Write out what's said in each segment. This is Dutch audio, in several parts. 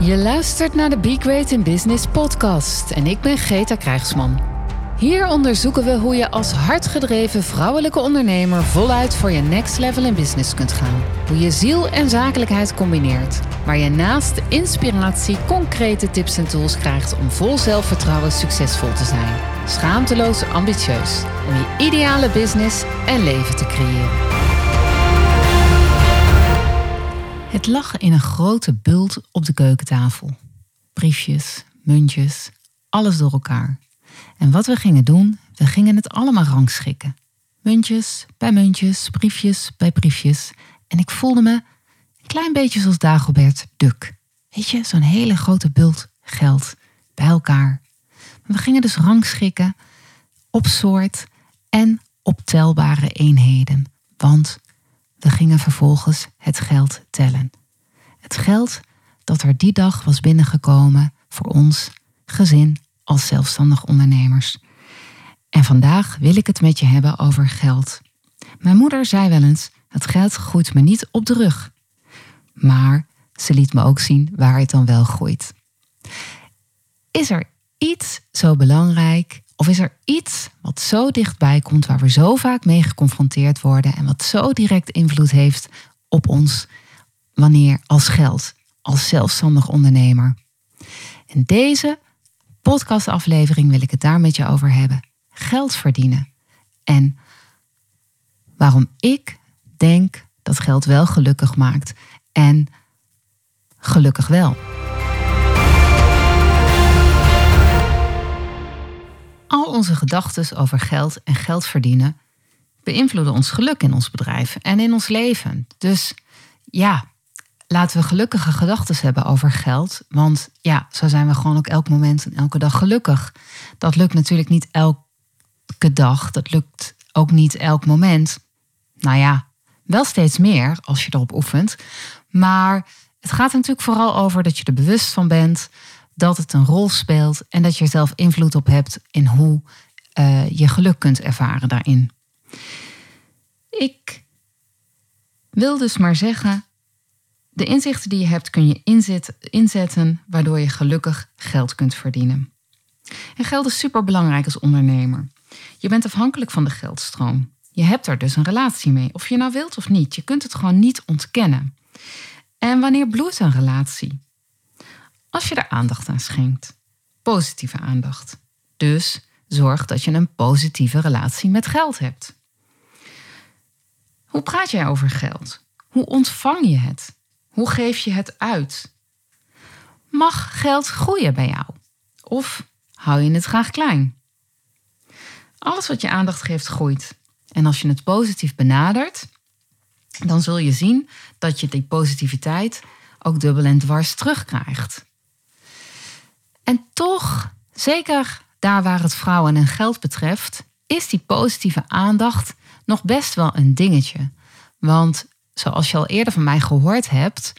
Je luistert naar de Be Great in Business podcast en ik ben Greta Krijgsman. Hier onderzoeken we hoe je als hardgedreven vrouwelijke ondernemer voluit voor je next level in business kunt gaan. Hoe je ziel en zakelijkheid combineert. Waar je naast inspiratie concrete tips en tools krijgt om vol zelfvertrouwen succesvol te zijn. Schaamteloos ambitieus. Om je ideale business en leven te creëren. Het lag in een grote bult op de keukentafel. Briefjes, muntjes, alles door elkaar. En wat we gingen doen, we gingen het allemaal rangschikken. Muntjes bij muntjes, briefjes bij briefjes. En ik voelde me een klein beetje zoals Dagobert Duk. Weet je, zo'n hele grote bult geld bij elkaar. We gingen dus rangschikken op soort en op telbare eenheden. Want we gingen vervolgens het geld tellen. Het geld dat er die dag was binnengekomen voor ons gezin als zelfstandig ondernemers. En vandaag wil ik het met je hebben over geld. Mijn moeder zei wel eens: het geld groeit me niet op de rug. Maar ze liet me ook zien waar het dan wel groeit. Is er iets zo belangrijk of is er iets wat zo dichtbij komt waar we zo vaak mee geconfronteerd worden en wat zo direct invloed heeft op ons wanneer als geld, als zelfstandig ondernemer? En deze podcastaflevering wil ik het daar met je over hebben. Geld verdienen. En waarom ik denk dat geld wel gelukkig maakt. En gelukkig wel. Al onze gedachten over geld en geld verdienen beïnvloeden ons geluk in ons bedrijf en in ons leven. Dus ja, laten we gelukkige gedachten hebben over geld. Want ja, zo zijn we gewoon ook elk moment en elke dag gelukkig. Dat lukt natuurlijk niet elke dag. Dat lukt ook niet elk moment. Nou ja, wel steeds meer als je erop oefent. Maar het gaat natuurlijk vooral over dat je er bewust van bent dat het een rol speelt en dat je er zelf invloed op hebt in hoe uh, je geluk kunt ervaren daarin. Ik wil dus maar zeggen, de inzichten die je hebt kun je inzet, inzetten waardoor je gelukkig geld kunt verdienen. En geld is super belangrijk als ondernemer. Je bent afhankelijk van de geldstroom. Je hebt er dus een relatie mee, of je nou wilt of niet. Je kunt het gewoon niet ontkennen. En wanneer bloeit een relatie? Als je er aandacht aan schenkt. Positieve aandacht. Dus zorg dat je een positieve relatie met geld hebt. Hoe praat jij over geld? Hoe ontvang je het? Hoe geef je het uit? Mag geld groeien bij jou? Of hou je het graag klein? Alles wat je aandacht geeft groeit. En als je het positief benadert, dan zul je zien dat je die positiviteit ook dubbel en dwars terugkrijgt. En toch, zeker daar waar het vrouwen en geld betreft, is die positieve aandacht nog best wel een dingetje. Want zoals je al eerder van mij gehoord hebt,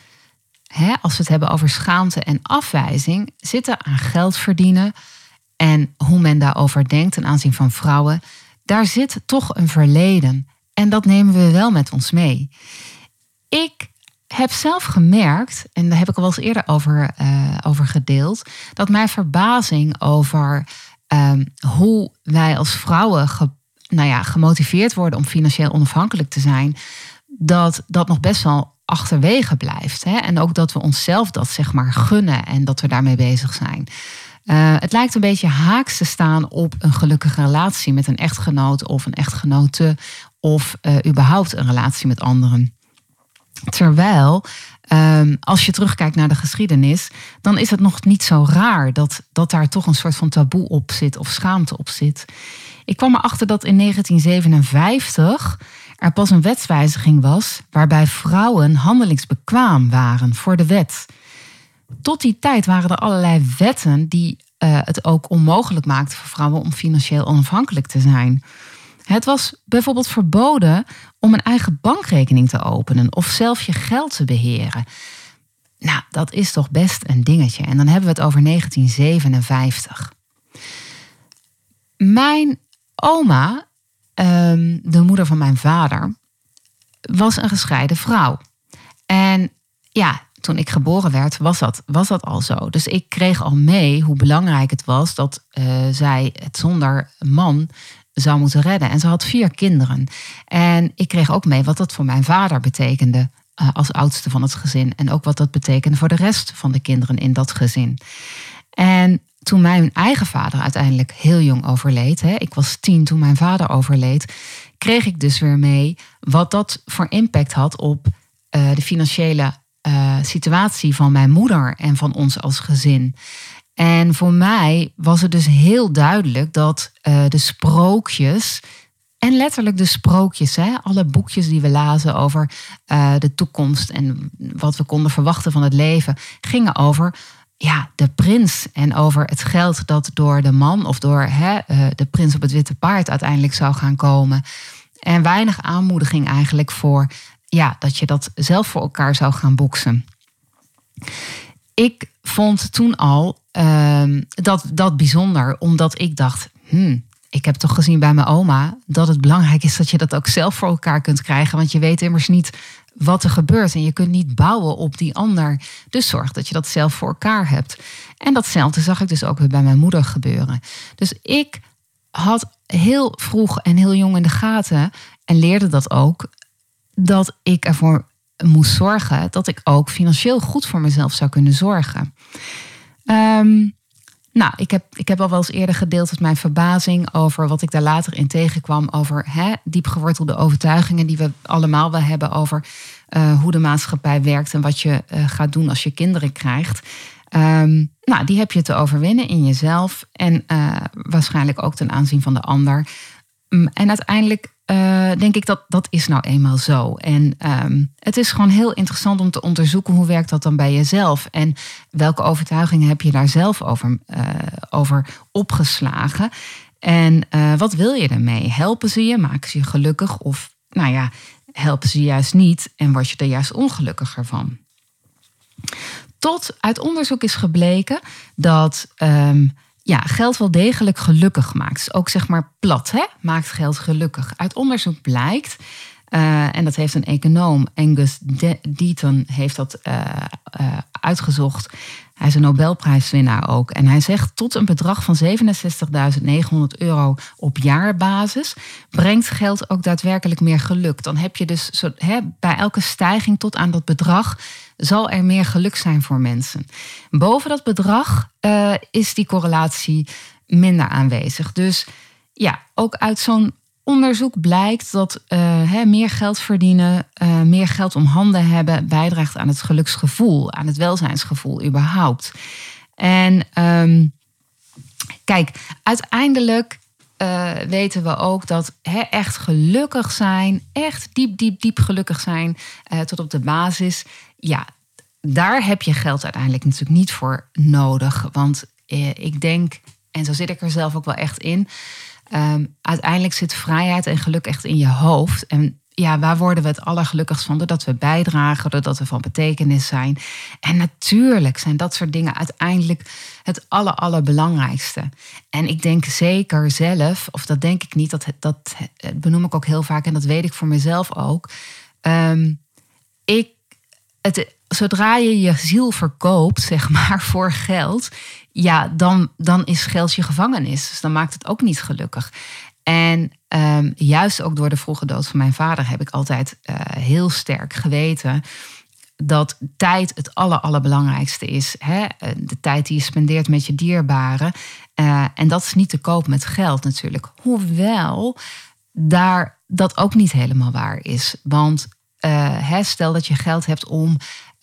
hè, als we het hebben over schaamte en afwijzing, zitten aan geld verdienen en hoe men daarover denkt ten aanzien van vrouwen, daar zit toch een verleden. En dat nemen we wel met ons mee. Ik heb zelf gemerkt, en daar heb ik al wel eens eerder over, uh, over gedeeld, dat mijn verbazing over um, hoe wij als vrouwen nou ja, gemotiveerd worden om financieel onafhankelijk te zijn, dat dat nog best wel achterwege blijft. Hè? En ook dat we onszelf dat zeg maar gunnen en dat we daarmee bezig zijn. Uh, het lijkt een beetje haaks te staan op een gelukkige relatie met een echtgenoot of een echtgenote of uh, überhaupt een relatie met anderen. Terwijl, um, als je terugkijkt naar de geschiedenis, dan is het nog niet zo raar dat, dat daar toch een soort van taboe op zit of schaamte op zit. Ik kwam erachter dat in 1957 er pas een wetswijziging was waarbij vrouwen handelingsbekwaam waren voor de wet. Tot die tijd waren er allerlei wetten die uh, het ook onmogelijk maakten voor vrouwen om financieel onafhankelijk te zijn. Het was bijvoorbeeld verboden om een eigen bankrekening te openen of zelf je geld te beheren. Nou, dat is toch best een dingetje. En dan hebben we het over 1957. Mijn oma, ehm, de moeder van mijn vader, was een gescheiden vrouw. En ja, toen ik geboren werd, was dat, was dat al zo. Dus ik kreeg al mee hoe belangrijk het was dat uh, zij het zonder man zou moeten redden. En ze had vier kinderen. En ik kreeg ook mee wat dat voor mijn vader betekende uh, als oudste van het gezin. En ook wat dat betekende voor de rest van de kinderen in dat gezin. En toen mijn eigen vader uiteindelijk heel jong overleed, hè, ik was tien toen mijn vader overleed, kreeg ik dus weer mee wat dat voor impact had op uh, de financiële uh, situatie van mijn moeder en van ons als gezin. En voor mij was het dus heel duidelijk dat uh, de sprookjes. En letterlijk de sprookjes, hè, alle boekjes die we lazen over uh, de toekomst en wat we konden verwachten van het leven, gingen over ja, de prins en over het geld dat door de man of door hè, uh, de prins op het witte paard uiteindelijk zou gaan komen. En weinig aanmoediging eigenlijk voor ja, dat je dat zelf voor elkaar zou gaan boksen. Ik vond toen al uh, dat, dat bijzonder, omdat ik dacht, hmm, ik heb toch gezien bij mijn oma dat het belangrijk is dat je dat ook zelf voor elkaar kunt krijgen. Want je weet immers niet wat er gebeurt en je kunt niet bouwen op die ander. Dus zorg dat je dat zelf voor elkaar hebt. En datzelfde zag ik dus ook weer bij mijn moeder gebeuren. Dus ik had heel vroeg en heel jong in de gaten en leerde dat ook dat ik ervoor moest zorgen dat ik ook financieel goed voor mezelf zou kunnen zorgen. Um, nou, ik heb, ik heb al wel eens eerder gedeeld met mijn verbazing over wat ik daar later in tegenkwam. Over hè, diepgewortelde overtuigingen die we allemaal wel hebben over uh, hoe de maatschappij werkt en wat je uh, gaat doen als je kinderen krijgt. Um, nou, die heb je te overwinnen in jezelf en uh, waarschijnlijk ook ten aanzien van de ander. Um, en uiteindelijk uh, denk ik dat dat is nou eenmaal zo. En um, het is gewoon heel interessant om te onderzoeken hoe werkt dat dan bij jezelf. En welke overtuigingen heb je daar zelf over, uh, over opgeslagen. En uh, wat wil je ermee? Helpen ze je? Maken ze je gelukkig? Of nou ja, helpen ze juist niet en word je er juist ongelukkiger van? Tot uit onderzoek is gebleken dat um, ja, geld wel degelijk gelukkig maakt. Dus ook zeg maar plat, hè? maakt geld gelukkig. Uit onderzoek blijkt, uh, en dat heeft een econoom, Angus Deaton, heeft dat uh, uh, uitgezocht. Hij is een Nobelprijswinnaar ook. En hij zegt tot een bedrag van 67.900 euro op jaarbasis brengt geld ook daadwerkelijk meer geluk. Dan heb je dus hè, bij elke stijging tot aan dat bedrag zal er meer geluk zijn voor mensen. Boven dat bedrag uh, is die correlatie minder aanwezig. Dus ja, ook uit zo'n onderzoek blijkt dat uh, meer geld verdienen, uh, meer geld om handen hebben, bijdraagt aan het geluksgevoel, aan het welzijnsgevoel überhaupt. En um, kijk, uiteindelijk uh, weten we ook dat echt gelukkig zijn, echt diep, diep, diep gelukkig zijn, tot op de basis, ja, daar heb je geld uiteindelijk natuurlijk niet voor nodig. Want ik denk, en zo zit ik er zelf ook wel echt in Um, uiteindelijk zit vrijheid en geluk echt in je hoofd. En ja, waar worden we het allergelukkigst van? Doordat we bijdragen, doordat we van betekenis zijn. En natuurlijk zijn dat soort dingen uiteindelijk het aller, allerbelangrijkste. En ik denk zeker zelf, of dat denk ik niet, dat, dat benoem ik ook heel vaak en dat weet ik voor mezelf ook. Um, ik, het, zodra je je ziel verkoopt, zeg maar, voor geld, ja, dan, dan is geld je gevangenis. Dus dan maakt het ook niet gelukkig. En um, juist ook door de vroege dood van mijn vader heb ik altijd uh, heel sterk geweten dat tijd het aller, allerbelangrijkste is. Hè? Eh, de tijd die je spendeert met je dierbaren. Uh, en dat is niet te koop met geld natuurlijk. Hoewel daar dat ook niet helemaal waar is. Want hè, stel dat je geld hebt om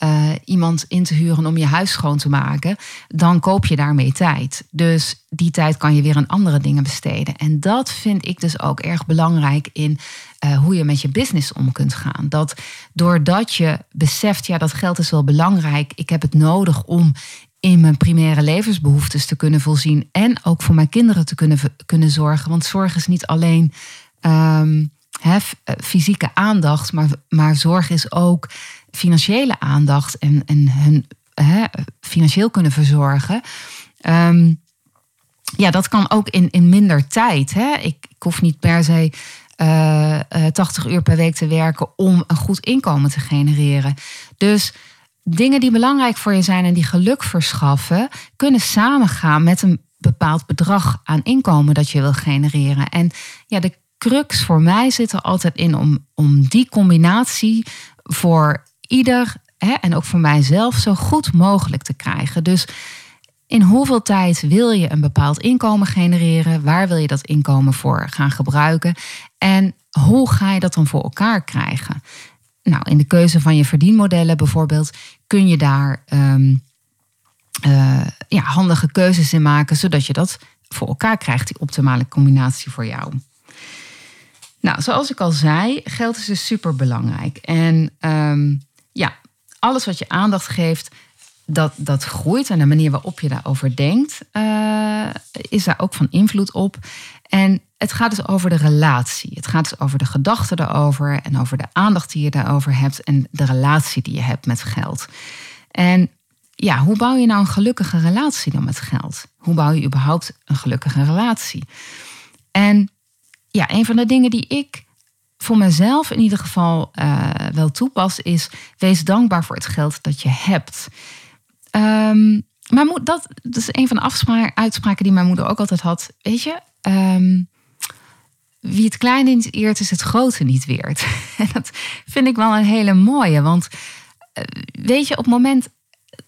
uh, iemand in te huren om je huis schoon te maken, dan koop je daarmee tijd. Dus die tijd kan je weer aan andere dingen besteden. En dat vind ik dus ook erg belangrijk in uh, hoe je met je business om kunt gaan. Dat doordat je beseft, ja, dat geld is wel belangrijk, ik heb het nodig om in mijn primaire levensbehoeftes te kunnen voorzien en ook voor mijn kinderen te kunnen, kunnen zorgen. Want zorg is niet alleen. Um, He, fysieke aandacht, maar, maar zorg is ook financiële aandacht en, en hun financieel kunnen verzorgen. Um, ja, dat kan ook in, in minder tijd. Ik, ik hoef niet per se uh, uh, 80 uur per week te werken om een goed inkomen te genereren. Dus dingen die belangrijk voor je zijn en die geluk verschaffen, kunnen samengaan met een bepaald bedrag aan inkomen dat je wil genereren. En ja, de crux voor mij zit er altijd in om, om die combinatie voor ieder hè, en ook voor mijzelf zo goed mogelijk te krijgen. Dus in hoeveel tijd wil je een bepaald inkomen genereren? Waar wil je dat inkomen voor gaan gebruiken? En hoe ga je dat dan voor elkaar krijgen? Nou, in de keuze van je verdienmodellen bijvoorbeeld kun je daar ehm, eh, ja, handige keuzes in maken, zodat je dat voor elkaar krijgt, die optimale combinatie voor jou. Nou, zoals ik al zei, geld is dus super belangrijk. En ehm, ja, alles wat je aandacht geeft, dat, dat groeit. En de manier waarop je daarover denkt, uh, is daar ook van invloed op. En het gaat dus over de relatie. Het gaat dus over de gedachten erover en over de aandacht die je daarover hebt en de relatie die je hebt met geld. En ja, hoe bouw je nou een gelukkige relatie dan met geld? Hoe bouw je überhaupt een gelukkige relatie? En ja, een van de dingen die ik voor mezelf in ieder geval uh, wel toepas, is wees dankbaar voor het geld dat je hebt. Um, maar dat, dat is een van de uitspraken die mijn moeder ook altijd had. Weet je, um, wie het kleine niet eert, is het grote niet weert. En dat vind ik wel een hele mooie. Want eh, weet je, op het moment.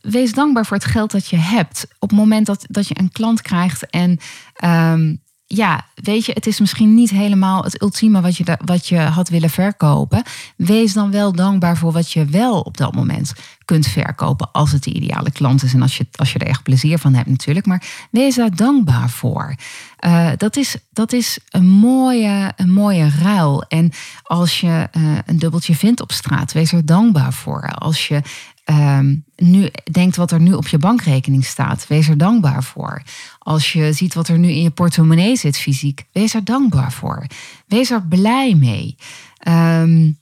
Wees dankbaar voor het geld dat je hebt. Op het moment dat, dat je een klant krijgt en um, ja, weet je, het is misschien niet helemaal het ultieme wat je, wat je had willen verkopen. Wees dan wel dankbaar voor wat je wel op dat moment kunt verkopen. Als het de ideale klant is en als je, als je er echt plezier van hebt natuurlijk. Maar wees daar dankbaar voor. Uh, dat, is, dat is een mooie, een mooie ruil. En als je uh, een dubbeltje vindt op straat, wees er dankbaar voor. Als je um, nu denkt wat er nu op je bankrekening staat, wees er dankbaar voor. Als je ziet wat er nu in je portemonnee zit fysiek, wees er dankbaar voor. Wees er blij mee. Um,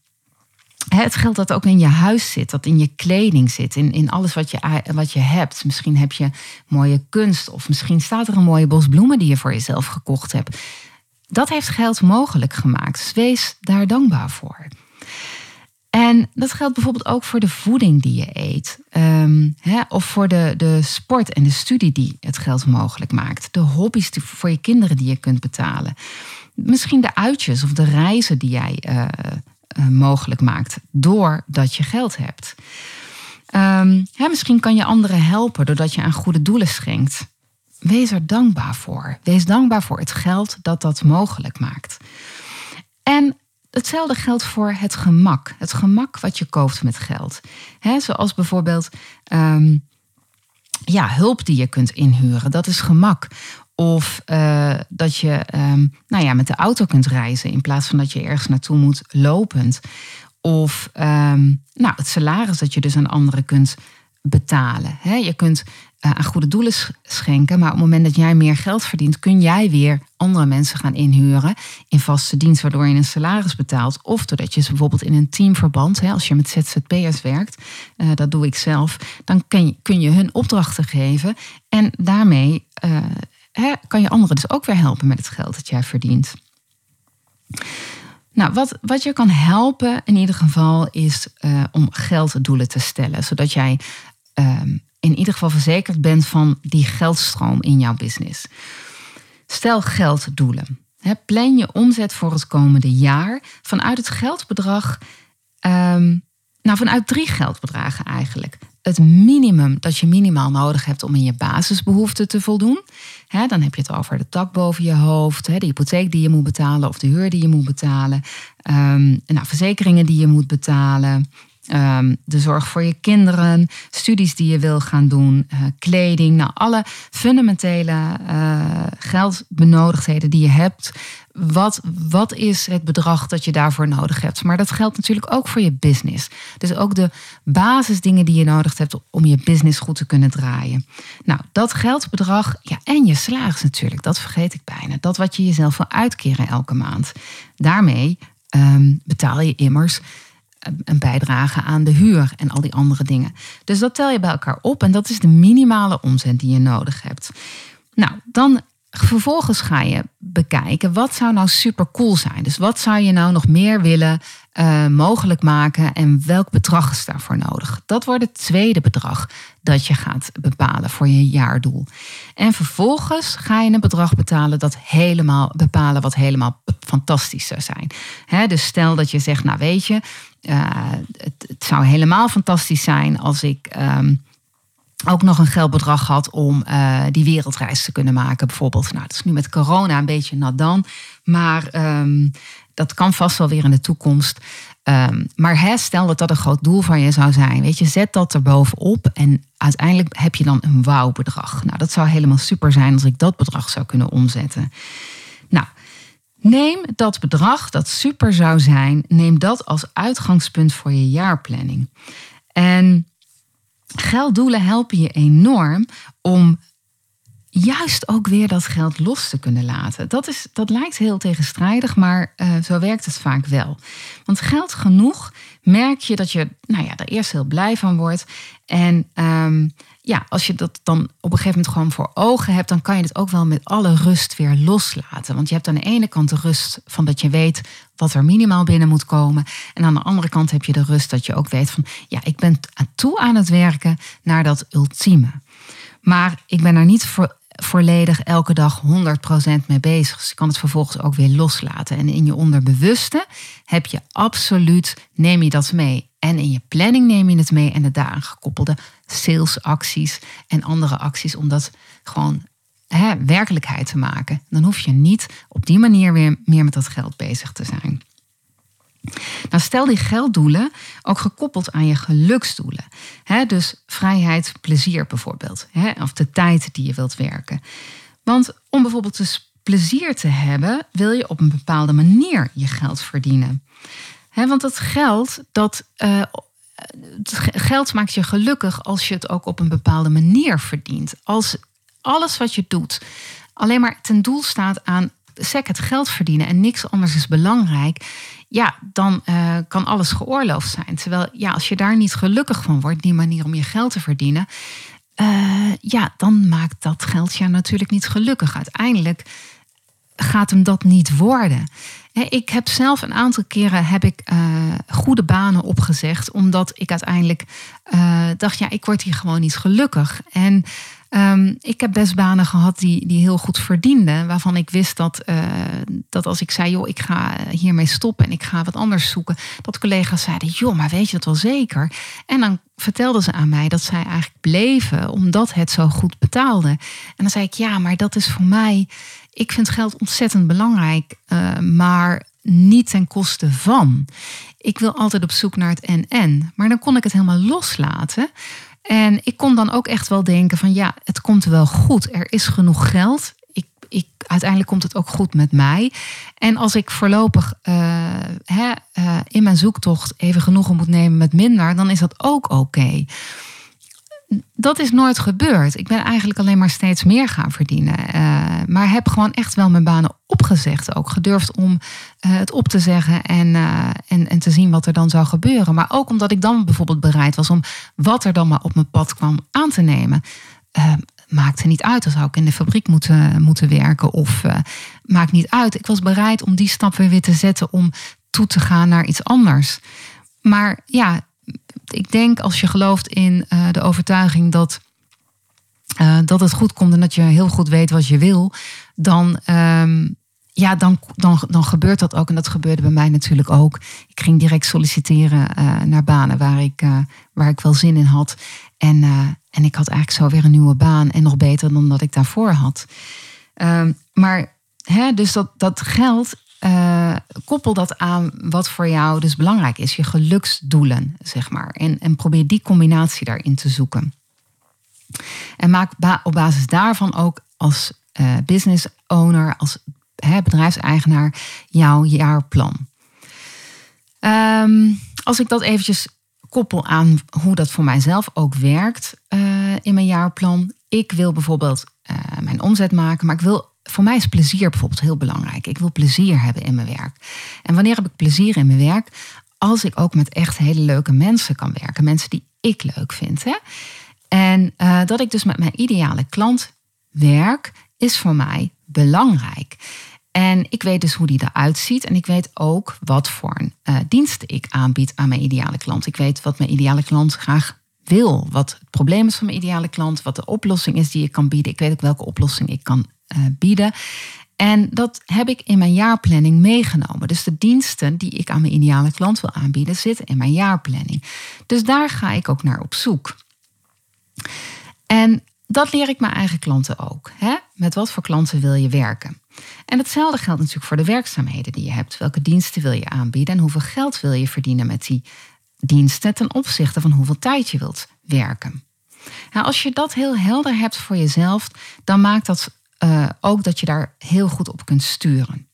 het geld dat ook in je huis zit, dat in je kleding zit, in, in alles wat je, wat je hebt. Misschien heb je mooie kunst of misschien staat er een mooie bos bloemen die je voor jezelf gekocht hebt. Dat heeft geld mogelijk gemaakt. Dus wees daar dankbaar voor. En dat geldt bijvoorbeeld ook voor de voeding die je eet. Hè, of voor de, de sport en de studie die het geld mogelijk maakt. De hobby's voor je kinderen die je kunt betalen. Misschien de uitjes of de reizen die jij uh, uh, mogelijk maakt doordat je geld hebt. Hè, misschien kan je anderen helpen doordat je aan goede doelen schenkt. Wees er dankbaar voor. Wees dankbaar voor het geld dat dat mogelijk maakt. Hetzelfde geldt voor het gemak. Het gemak wat je koopt met geld. Zoals bijvoorbeeld um, ja, hulp die je kunt inhuren. Dat is gemak. Of uh, dat je um, nou ja, met de auto kunt reizen in plaats van dat je ergens naartoe moet lopend. Of um, nou, het salaris dat je dus aan anderen kunt betalen. He, je kunt aan goede doelen schenken. Maar op het moment dat jij meer geld verdient, kun jij weer andere mensen gaan inhuren in vaste dienst, waardoor je een salaris betaalt. Of doordat je ze bijvoorbeeld in een teamverband, hè, als je met ZZP'ers werkt, uh, dat doe ik zelf, dan kun je, kun je hun opdrachten geven. En daarmee uh, hè, kan je anderen dus ook weer helpen met het geld dat jij verdient. Nou, wat, wat je kan helpen in ieder geval is om gelddoelen te stellen, zodat jij um, in ieder geval verzekerd bent van die geldstroom in jouw business. Stel gelddoelen. plan je omzet voor het komende jaar vanuit het geldbedrag, um, nou vanuit drie geldbedragen eigenlijk. Het minimum dat je minimaal nodig hebt om in je basisbehoeften te voldoen. dan heb je het over de tak boven je hoofd, de hypotheek die je moet betalen of de huur die je moet betalen. Um, nou, verzekeringen die je moet betalen. Ehm, de zorg voor je kinderen, studies die je wil gaan doen, uh, kleding. Nou, alle fundamentele uh, geldbenodigdheden die je hebt. Wat, wat is het bedrag dat je daarvoor nodig hebt? Maar dat geldt natuurlijk ook voor je business. Dus ook de basisdingen die je nodig hebt om je business goed te kunnen draaien. Nou, dat geldbedrag, ja, en je salaris natuurlijk, dat vergeet ik bijna. Dat wat je jezelf wil uitkeren elke maand. Daarmee um, betaal je immers een bijdrage aan de huur en al die andere dingen. Dus dat tel je bij elkaar op en dat is de minimale omzet die je nodig hebt. Nou, dan vervolgens ga je bekijken wat zou nou super cool zijn. Dus wat zou je nou nog meer willen uh, mogelijk maken en welk bedrag is daarvoor nodig? Dat wordt het tweede bedrag dat je gaat bepalen voor je jaardoel. En vervolgens ga je een bedrag betalen dat helemaal bepalen wat helemaal fantastisch zou zijn. dus stel dat je zegt, nou weet je, uh, het, het, zou helemaal fantastisch zijn als ik. Um, ook nog een geldbedrag had om uh, die wereldreis te kunnen maken. Bijvoorbeeld, nou, dat is nu met corona een beetje nadan. Maar um, dat kan vast wel weer in de toekomst. Um, maar hè, stel dat dat een groot doel van je zou zijn. Weet je, zet dat er bovenop. En uiteindelijk heb je dan een wauw-bedrag. Nou, dat zou helemaal super zijn als ik dat bedrag zou kunnen omzetten. Nou, neem dat bedrag dat super zou zijn, neem dat als uitgangspunt voor je jaarplanning. En gelddoelen helpen je enorm om juist ook weer dat geld los te kunnen laten. Dat, is, dat lijkt heel tegenstrijdig, maar uh, zo werkt het vaak wel. Want geld genoeg merk je dat je nou ja, er eerst heel blij van wordt. En um, ja, als je dat dan op een gegeven moment gewoon voor ogen hebt, dan kan je het ook wel met alle rust weer loslaten. Want je hebt aan de ene kant de rust van dat je weet wat er minimaal binnen moet komen. En aan de andere kant heb je de rust dat je ook weet van, ja, ik ben toe aan het werken naar dat ultieme. Maar ik ben er niet voor, volledig elke dag 100% mee bezig. Dus je kan het vervolgens ook weer loslaten. En in je onderbewuste heb je absoluut, neem je dat mee. En in je planning neem je het mee en de daaraan gekoppelde salesacties en andere acties om dat gewoon hè, werkelijkheid te maken. Dan hoef je niet op die manier weer meer met dat geld bezig te zijn. Nou, stel die gelddoelen ook gekoppeld aan je geluksdoelen. dus vrijheid, plezier bijvoorbeeld. of de tijd die je wilt werken. Want om bijvoorbeeld dus plezier te hebben, wil je op een bepaalde manier je geld verdienen. want dat geld, dat, uh, geld maakt je gelukkig als je het ook op een bepaalde manier verdient. Als alles wat je doet alleen maar ten doel staat aan sec het geld verdienen en niks anders is belangrijk, ja, dan uh, kan alles geoorloofd zijn. Terwijl, ja, als je daar niet gelukkig van wordt, die manier om je geld te verdienen, uh, ja, dan maakt dat geld je natuurlijk niet gelukkig. Uiteindelijk gaat hem dat niet worden. Ik heb zelf een aantal keren heb ik, uh, goede banen opgezegd, omdat ik uiteindelijk dacht, ja, ik word hier gewoon niet gelukkig. En Ehm, ik heb best banen gehad die, die heel goed verdienden. Waarvan ik wist dat, uh, dat als ik zei, joh, ik ga hiermee stoppen en ik ga wat anders zoeken. Dat collega's zeiden, joh, maar weet je dat wel zeker? En dan vertelden ze aan mij dat zij eigenlijk bleven omdat het zo goed betaalde. En dan zei ik, ja, maar dat is voor mij, ik vind geld ontzettend belangrijk, uh, maar niet ten koste van. Ik wil altijd op zoek naar het en-en. Maar dan kon ik het helemaal loslaten. En ik kon dan ook echt wel denken van ja, het komt wel goed. Er is genoeg geld. Ik, ik, uiteindelijk komt het ook goed met mij. En als ik voorlopig hè, uh, in mijn zoektocht even genoegen moet nemen met minder, dan is dat ook oké dat is nooit gebeurd. Ik ben eigenlijk alleen maar steeds meer gaan verdienen. Uh, maar heb gewoon echt wel mijn banen opgezegd. Ook gedurfd om uh, het op te zeggen en, uh, en, en te zien wat er dan zou gebeuren. Maar ook omdat ik dan bijvoorbeeld bereid was om wat er dan maar op mijn pad kwam aan te nemen. maakte niet uit. Dan zou ik in de fabriek moeten, moeten werken. Of maakt niet uit. Ik was bereid om die stap weer weer te zetten om toe te gaan naar iets anders. Maar ja, ik denk als je gelooft in uh, de overtuiging dat, uh, dat het goed komt en dat je heel goed weet wat je wil, dan, um, ja, dan, dan, dan gebeurt dat ook. En dat gebeurde bij mij natuurlijk ook. Ik ging direct solliciteren uh, naar banen waar ik, waar ik wel zin in had. En, en ik had eigenlijk zo weer een nieuwe baan en nog beter dan dat ik daarvoor had. Um, maar hè, dus dat, dat geld uh, koppel dat aan wat voor jou dus belangrijk is, je geluksdoelen, zeg maar. En, en probeer die combinatie daarin te zoeken. En maak op basis daarvan ook als uh, business owner, als bedrijfseigenaar, jouw jaarplan. Um, als ik dat eventjes koppel aan hoe dat voor mijzelf ook werkt uh, in mijn jaarplan. Ik wil bijvoorbeeld mijn omzet maken, maar ik wil voor mij is plezier bijvoorbeeld heel belangrijk. Ik wil plezier hebben in mijn werk. En wanneer heb ik plezier in mijn werk? Als ik ook met echt hele leuke mensen kan werken. Mensen die ik leuk vind. Hè? En uh, dat ik dus met mijn ideale klant werk is voor mij belangrijk. En ik weet dus hoe die eruit ziet. En ik weet ook wat voor uh, diensten ik aanbied aan mijn ideale klant. Ik weet wat mijn ideale klant graag wil. Wat het probleem is van mijn ideale klant. Wat de oplossing is die ik kan bieden. Ik weet ook welke oplossing ik kan bieden. En dat heb ik in mijn jaarplanning meegenomen. Dus de diensten die ik aan mijn ideale klant wil aanbieden, zitten in mijn jaarplanning. Dus daar ga ik ook naar op zoek. En dat leer ik mijn eigen klanten ook. Hè? Met wat voor klanten wil je werken? En hetzelfde geldt natuurlijk voor de werkzaamheden die je hebt. Welke diensten wil je aanbieden en hoeveel geld wil je verdienen met die diensten ten opzichte van hoeveel tijd je wilt werken? Nou, als je dat heel helder hebt voor jezelf, dan maakt dat uh, ook dat je daar heel goed op kunt sturen.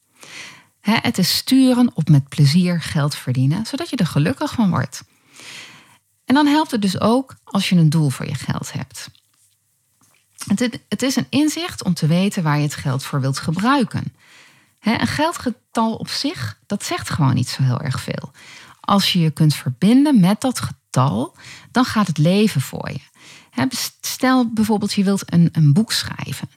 Hè, het is sturen op met plezier geld verdienen, zodat je er gelukkig van wordt. En dan helpt het dus ook als je een doel voor je geld hebt. Het, het is een inzicht om te weten waar je het geld voor wilt gebruiken. een geldgetal op zich, dat zegt gewoon niet zo heel erg veel. Als je je kunt verbinden met dat getal, dan gaat het leven voor je. Stel bijvoorbeeld, je wilt een, een boek schrijven.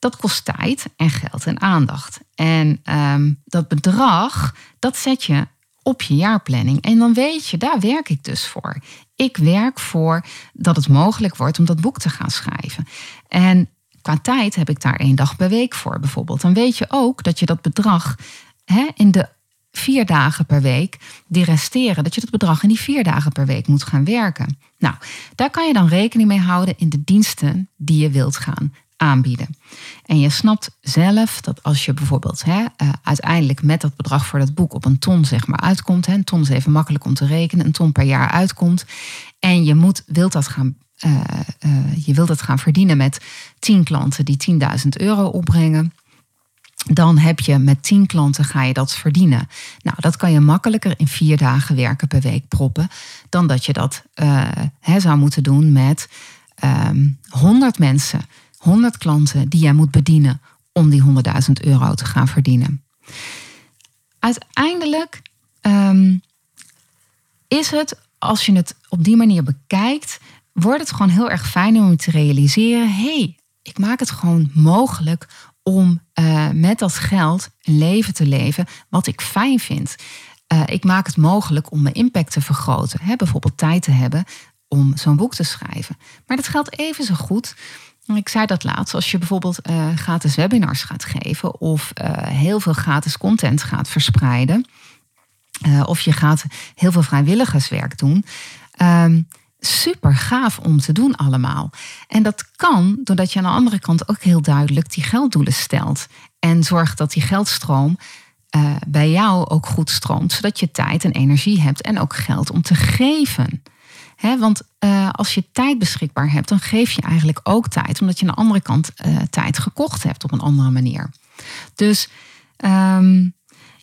Dat kost tijd en geld en aandacht. En um, dat bedrag, dat zet je op je jaarplanning. En dan weet je, daar werk ik dus voor. Ik werk voor dat het mogelijk wordt om dat boek te gaan schrijven. En qua tijd heb ik daar één dag per week voor bijvoorbeeld. Dan weet je ook dat je dat bedrag hè, in de vier dagen per week, die resteren, dat je dat bedrag in die vier dagen per week moet gaan werken. Nou, daar kan je dan rekening mee houden in de diensten die je wilt gaan aanbieden. En je snapt zelf dat als je bijvoorbeeld hè, uh, uiteindelijk met dat bedrag voor dat boek op een ton zeg maar uitkomt, hè, een ton is even makkelijk om te rekenen, een ton per jaar uitkomt, en je moet, wilt dat gaan, uh, uh, je wilt dat gaan verdienen met 10 klanten die 10.000 euro opbrengen. Dan heb je met 10 klanten ga je dat verdienen. Nou, dat kan je makkelijker in vier dagen werken per week proppen. Dan dat je dat zou moeten doen met um, 100 mensen 100 klanten die jij moet bedienen om die 100.000 euro te gaan verdienen. Uiteindelijk ehm, is het, als je het op die manier bekijkt, wordt het gewoon heel erg fijn om te realiseren: hé, hey, ik maak het gewoon mogelijk om uh, met dat geld een leven te leven wat ik fijn vind. Uh, ik maak het mogelijk om mijn impact te vergroten. Hè, bijvoorbeeld tijd te hebben om zo'n boek te schrijven. Maar dat geldt even zo goed ik zei dat laatst, als je bijvoorbeeld uh, gratis webinars gaat geven of uh, heel veel gratis content gaat verspreiden, uh, of je gaat heel veel vrijwilligerswerk doen. Um, super gaaf om te doen allemaal. En dat kan doordat je aan de andere kant ook heel duidelijk die gelddoelen stelt. En zorgt dat die geldstroom bij jou ook goed stroomt, zodat je tijd en energie hebt en ook geld om te geven want uh, als je tijd beschikbaar hebt, dan geef je eigenlijk ook tijd, omdat je aan de andere kant uh, tijd gekocht hebt op een andere manier. Dus um,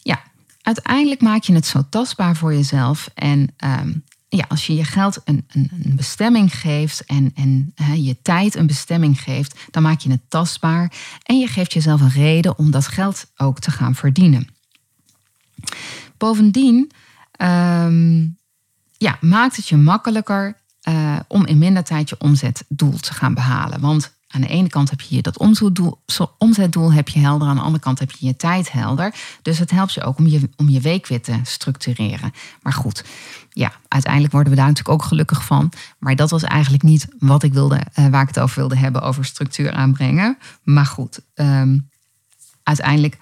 ja, uiteindelijk maak je het zo tastbaar voor jezelf. En um, ja, als je je geld een, een, een bestemming geeft en, en je tijd een bestemming geeft, dan maak je het tastbaar. En je geeft jezelf een reden om dat geld ook te gaan verdienen. Bovendien. Um, ja, maakt het je makkelijker uh, om in minder tijd je omzetdoel te gaan behalen. Want aan de ene kant heb je dat omzetdoel, omzetdoel heb je helder, aan de andere kant heb je je tijd helder. Dus het helpt je ook om je, om je week weer te structureren. Maar goed, ja, uiteindelijk worden we daar natuurlijk ook gelukkig van. Maar dat was eigenlijk niet wat ik wilde, uh, waar ik het over wilde hebben, over structuur aanbrengen. Maar goed, um, uiteindelijk.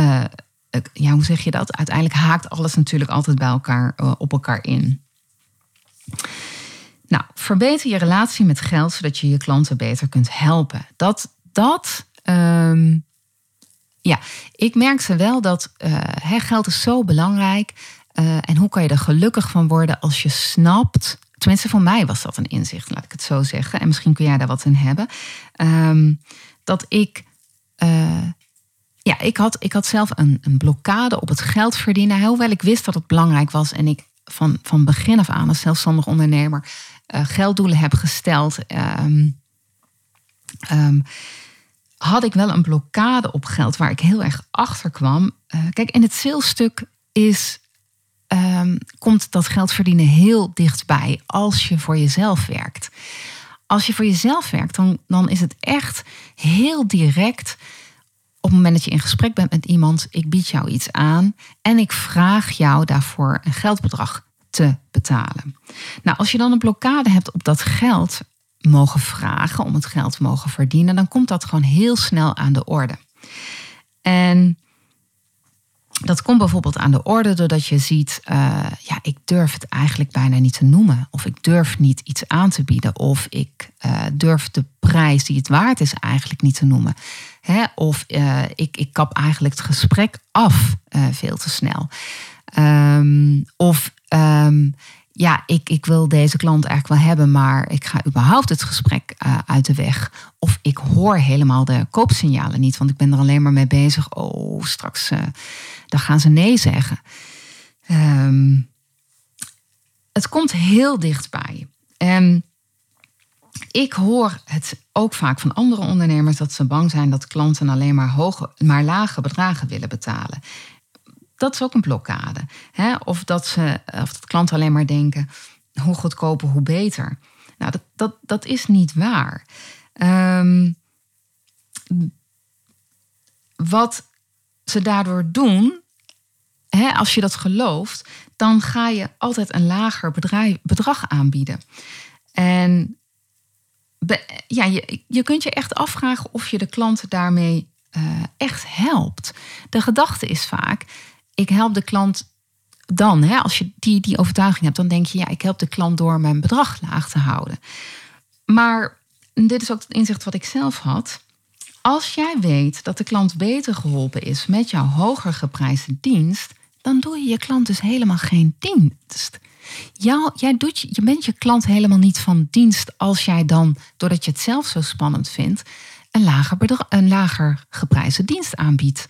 Uh, ja, hoe zeg je dat? Uiteindelijk haakt alles natuurlijk altijd bij elkaar op elkaar in. Nou, verbeter je relatie met geld zodat je je klanten beter kunt helpen. Dat, dat um, ja, ik merkte wel dat uh, geld is zo belangrijk. Uh, en hoe kan je er gelukkig van worden als je snapt. Tenminste, voor mij was dat een inzicht, laat ik het zo zeggen. En misschien kun jij daar wat in hebben. Um, dat ik. Uh, ja, ik had, ik had zelf een, een blokkade op het geld verdienen. Hoewel ik wist dat het belangrijk was en ik van, van begin af aan als zelfstandig ondernemer uh, gelddoelen heb gesteld, um, um, had ik wel een blokkade op geld waar ik heel erg achter kwam. Uh, kijk, in het salesstuk is, um, komt dat geld verdienen heel dichtbij als je voor jezelf werkt. als je voor jezelf werkt, dan, dan is het echt heel direct. Op het moment dat je in gesprek bent met iemand, ik bied jou iets aan en ik vraag jou daarvoor een geldbedrag te betalen. Nou, als je dan een blokkade hebt op dat geld mogen vragen, om het geld mogen verdienen, dan komt dat gewoon heel snel aan de orde. En dat komt bijvoorbeeld aan de orde doordat je ziet, uh, ja, ik durf het eigenlijk bijna niet te noemen. Of ik durf niet iets aan te bieden. Of ik uh, durf de prijs die het waard is eigenlijk niet te noemen. Hè? Of uh, ik, ik kap eigenlijk het gesprek af veel te snel. Um, of um, ja, ik, ik wil deze klant eigenlijk wel hebben, maar ik ga überhaupt het gesprek uh, uit de weg. Of ik hoor helemaal de koopsignalen niet, want ik ben er alleen maar mee bezig. Oh, straks uh, dan gaan ze nee zeggen. Um, het komt heel dichtbij. En ik hoor het ook vaak van andere ondernemers dat ze bang zijn dat klanten alleen maar, hoge, maar lage bedragen willen betalen dat is ook een blokkade. Hè? Of, dat ze, of dat klanten alleen maar denken, hoe goedkoper, hoe beter. Nou, dat, dat, dat is niet waar. Um, wat ze daardoor doen, hè, als je dat gelooft, dan ga je altijd een lager bedrag aanbieden. En ja, je, je kunt je echt afvragen of je de klant daarmee uh, echt helpt. De gedachte is vaak, ik help de klant dan, hè, als je die, die overtuiging hebt, dan denk je, ja, ik help de klant door mijn bedrag laag te houden. Maar dit is ook het inzicht wat ik zelf had. Als jij weet dat de klant beter geholpen is met jouw hoger geprijsde dienst, dan doe je je klant dus helemaal geen dienst. Jou, jij doet, je bent je klant helemaal niet van dienst als jij dan, doordat je het zelf zo spannend vindt, een lager, bedrag, een lager geprijsde dienst aanbiedt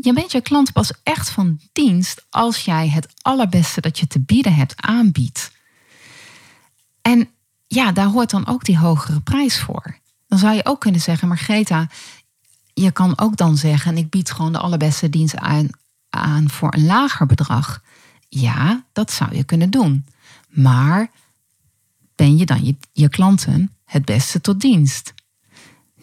je bent je klant pas echt van dienst als jij het allerbeste dat je te bieden hebt aanbiedt. En ja, daar hoort dan ook die hogere prijs voor. Dan zou je ook kunnen zeggen, maar Greta, je kan ook dan zeggen, ik bied gewoon de allerbeste dienst aan, aan voor een lager bedrag. Ja, dat zou je kunnen doen. Maar ben je dan je, je klanten het beste tot dienst?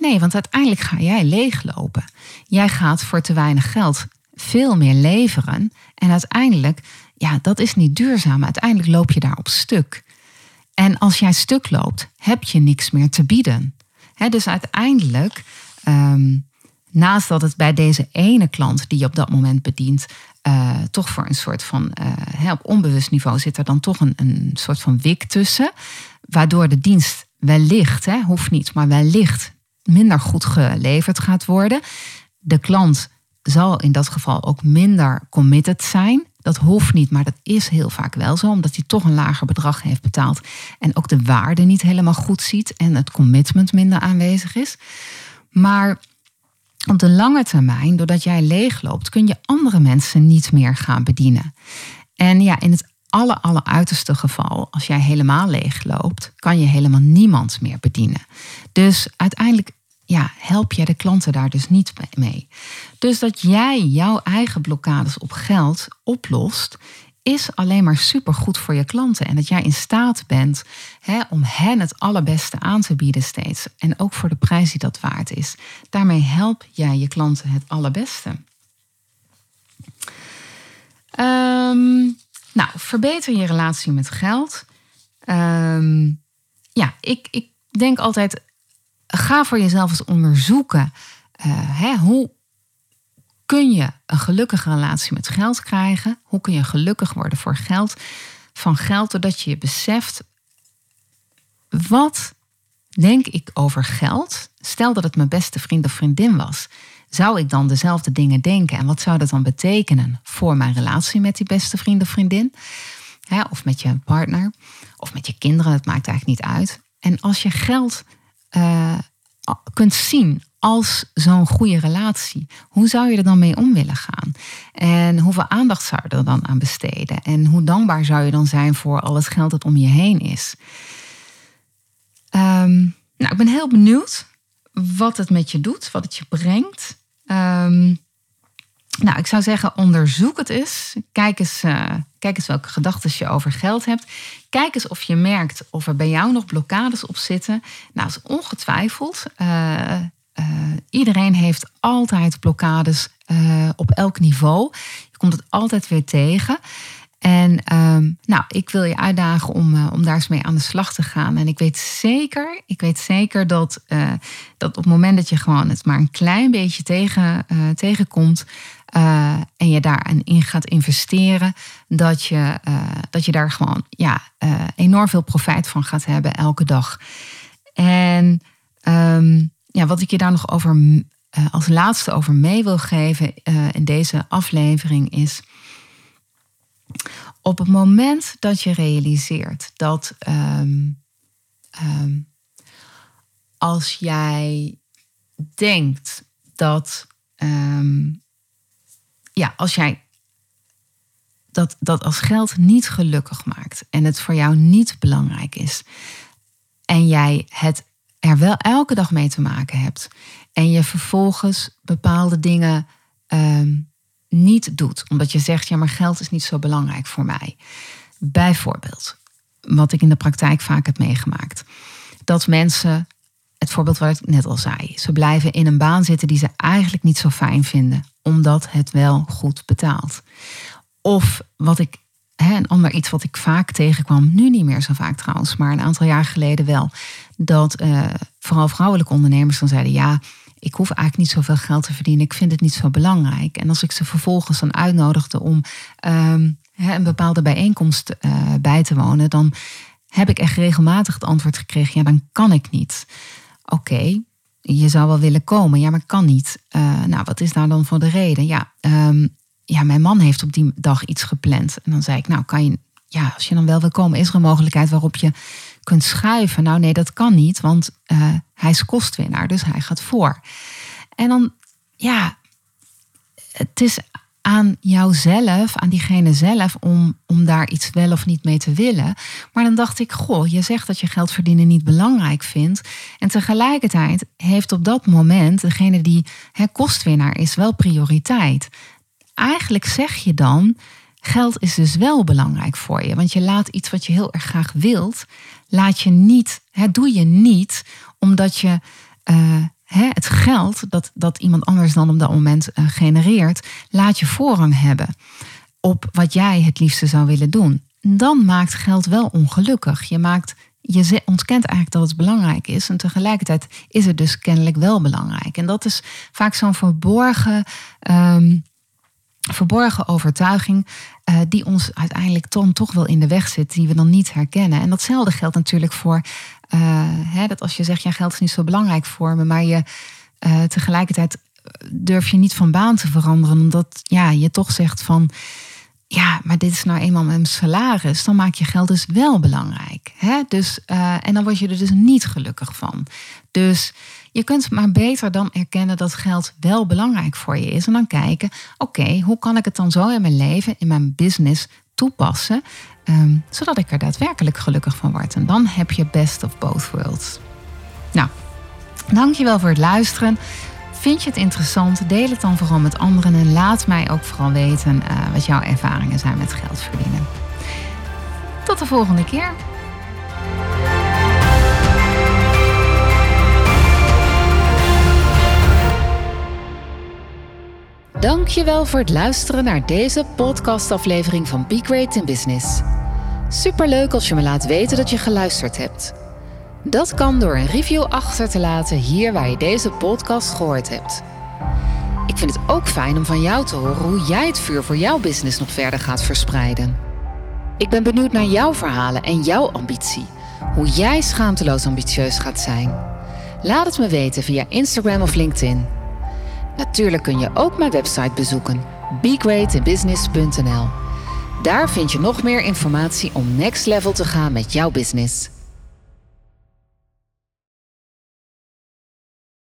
Nee, want uiteindelijk ga jij leeglopen. Jij gaat voor te weinig geld veel meer leveren. En uiteindelijk, ja, dat is niet duurzaam. Uiteindelijk loop je daar op stuk. En als jij stuk loopt, heb je niks meer te bieden. dus uiteindelijk, um, naast dat het bij deze ene klant die je op dat moment bedient, uh, toch voor een soort van, uh, op onbewust niveau zit er dan toch een, een soort van wik tussen, waardoor de dienst wellicht, hè, hoeft niet, maar wellicht minder goed geleverd gaat worden. De klant zal in dat geval ook minder committed zijn. Dat hoeft niet, maar dat is heel vaak wel zo, omdat hij toch een lager bedrag heeft betaald en ook de waarde niet helemaal goed ziet en het commitment minder aanwezig is. Maar op de lange termijn, doordat jij leegloopt, kun je andere mensen niet meer gaan bedienen. En ja, in het alle, uiterste geval, als jij helemaal leegloopt, kan je helemaal niemand meer bedienen. Dus uiteindelijk ja, help jij de klanten daar dus niet mee. Dus dat jij jouw eigen blokkades op geld oplost, is alleen maar supergoed voor je klanten. En dat jij in staat bent hè, om hen het allerbeste aan te bieden steeds. En ook voor de prijs die dat waard is. Daarmee help jij je klanten het allerbeste. Um, nou, verbeter je relatie met geld. Um, ja, ik, ik denk altijd, ga voor jezelf eens onderzoeken. Uh, hè, hoe kun je een gelukkige relatie met geld krijgen? Hoe kun je gelukkig worden voor geld? Van geld, doordat je je beseft, wat denk ik over geld? Stel dat het mijn beste vriend of vriendin was. Zou ik dan dezelfde dingen denken? En wat zou dat dan betekenen voor mijn relatie met die beste vriend of vriendin? of met je partner, of met je kinderen, dat maakt eigenlijk niet uit. En als je geld uh, kunt zien als zo'n goede relatie, hoe zou je er dan mee om willen gaan? En hoeveel aandacht zou je er dan aan besteden? En hoe dankbaar zou je dan zijn voor al het geld dat om je heen is? Um, nou, ik ben heel benieuwd wat het met je doet, wat het je brengt. Um, Nou, ik zou zeggen, onderzoek het eens. Kijk eens, uh, kijk eens welke gedachten je over geld hebt. Kijk eens of je merkt of er bij jou nog blokkades op zitten. Nou, is ongetwijfeld. Uh, iedereen heeft altijd blokkades op elk niveau. Je komt het altijd weer tegen. En ehm, nou, ik wil je uitdagen om, om daar eens mee aan de slag te gaan. En ik weet zeker, ik weet zeker dat, dat op het moment dat je gewoon het maar een klein beetje tegen, tegenkomt, uh, en je daarin gaat investeren, dat je, dat je daar gewoon ja, enorm veel profijt van gaat hebben elke dag. En um, ja, wat ik je daar nog over als laatste over mee wil geven in deze aflevering is. Op het moment dat je realiseert dat um, um, als jij denkt dat um, ja, als jij dat, dat als geld niet gelukkig maakt en het voor jou niet belangrijk is, en jij het er wel elke dag mee te maken hebt, en je vervolgens bepaalde dingen ehm, niet doet, omdat je zegt, ja, maar geld is niet zo belangrijk voor mij. Bijvoorbeeld, wat ik in de praktijk vaak heb meegemaakt, dat mensen het voorbeeld wat ik net al zei. Ze blijven in een baan zitten die ze eigenlijk niet zo fijn vinden, omdat het wel goed betaalt. Of wat ik, hè, een ander iets wat ik vaak tegenkwam, nu niet meer zo vaak trouwens, maar een aantal jaar geleden wel, dat uh, vooral vrouwelijke ondernemers dan zeiden: ja, ik hoef eigenlijk niet zoveel geld te verdienen, ik vind het niet zo belangrijk. En als ik ze vervolgens dan uitnodigde om um, een bepaalde bijeenkomst uh, bij te wonen, dan heb ik echt regelmatig het antwoord gekregen: ja, dan kan ik niet. Oké, je zou wel willen komen, ja, maar kan niet. Uh, nou, wat is daar dan voor de reden? Ja, um, ja, mijn man heeft op die dag iets gepland. En dan zei ik, nou, kan je, ja, als je dan wel wil komen, is er een mogelijkheid waarop je kunt schuiven? Nou, nee, dat kan niet, want uh, hij is kostwinnaar, dus hij gaat voor. En dan, ja, het is aan jouzelf, aan diegene zelf, om, om daar iets wel of niet mee te willen. Maar dan dacht ik, goh, je zegt dat je geld verdienen niet belangrijk vindt. En tegelijkertijd heeft op dat moment degene die hè, kostwinnaar is wel prioriteit. Eigenlijk zeg je dan, geld is dus wel belangrijk voor je. Want je laat iets wat je heel erg graag wilt, laat je niet, hè, doe je niet omdat je. Uh, hè, het geld dat, dat iemand anders dan op dat moment uh, genereert, laat je voorrang hebben op wat jij het liefste zou willen doen. Dan maakt geld wel ongelukkig. Je, maakt, je ontkent eigenlijk dat het belangrijk is. En tegelijkertijd is het dus kennelijk wel belangrijk. En dat is vaak zo'n verborgen. Um, verborgen overtuiging uh, die ons uiteindelijk dan toch wel in de weg zit, die we dan niet herkennen. En datzelfde geldt natuurlijk voor uh, hè, dat als je zegt, ja, geld is niet zo belangrijk voor me, maar je uh, tegelijkertijd durf je niet van baan te veranderen, omdat ja, je toch zegt van, ja, maar dit is nou eenmaal mijn salaris, dan maak je geld dus wel belangrijk. Hè? Dus, en dan word je er dus niet gelukkig van. Dus je kunt maar beter dan erkennen dat geld wel belangrijk voor je is. En dan kijken, oké, hoe kan ik het dan zo in mijn leven, in mijn business toepassen, um, zodat ik er daadwerkelijk gelukkig van word. En dan heb je best of both worlds. Nou, dankjewel voor het luisteren. Vind je het interessant? Deel het dan vooral met anderen en laat mij ook vooral weten uh, wat jouw ervaringen zijn met geld verdienen. Tot de volgende keer. Dankjewel voor het luisteren naar deze podcastaflevering van Be Great in Business. Superleuk als je me laat weten dat je geluisterd hebt. Dat kan door een review achter te laten hier waar je deze podcast gehoord hebt. Ik vind het ook fijn om van jou te horen hoe jij het vuur voor jouw business nog verder gaat verspreiden. Ik ben benieuwd naar jouw verhalen en jouw ambitie. Hoe jij schaamteloos ambitieus gaat zijn. Laat het me weten via Instagram of LinkedIn. Natuurlijk kun je ook mijn website bezoeken: begreatinbusiness.nl. Daar vind je nog meer informatie om next level te gaan met jouw business.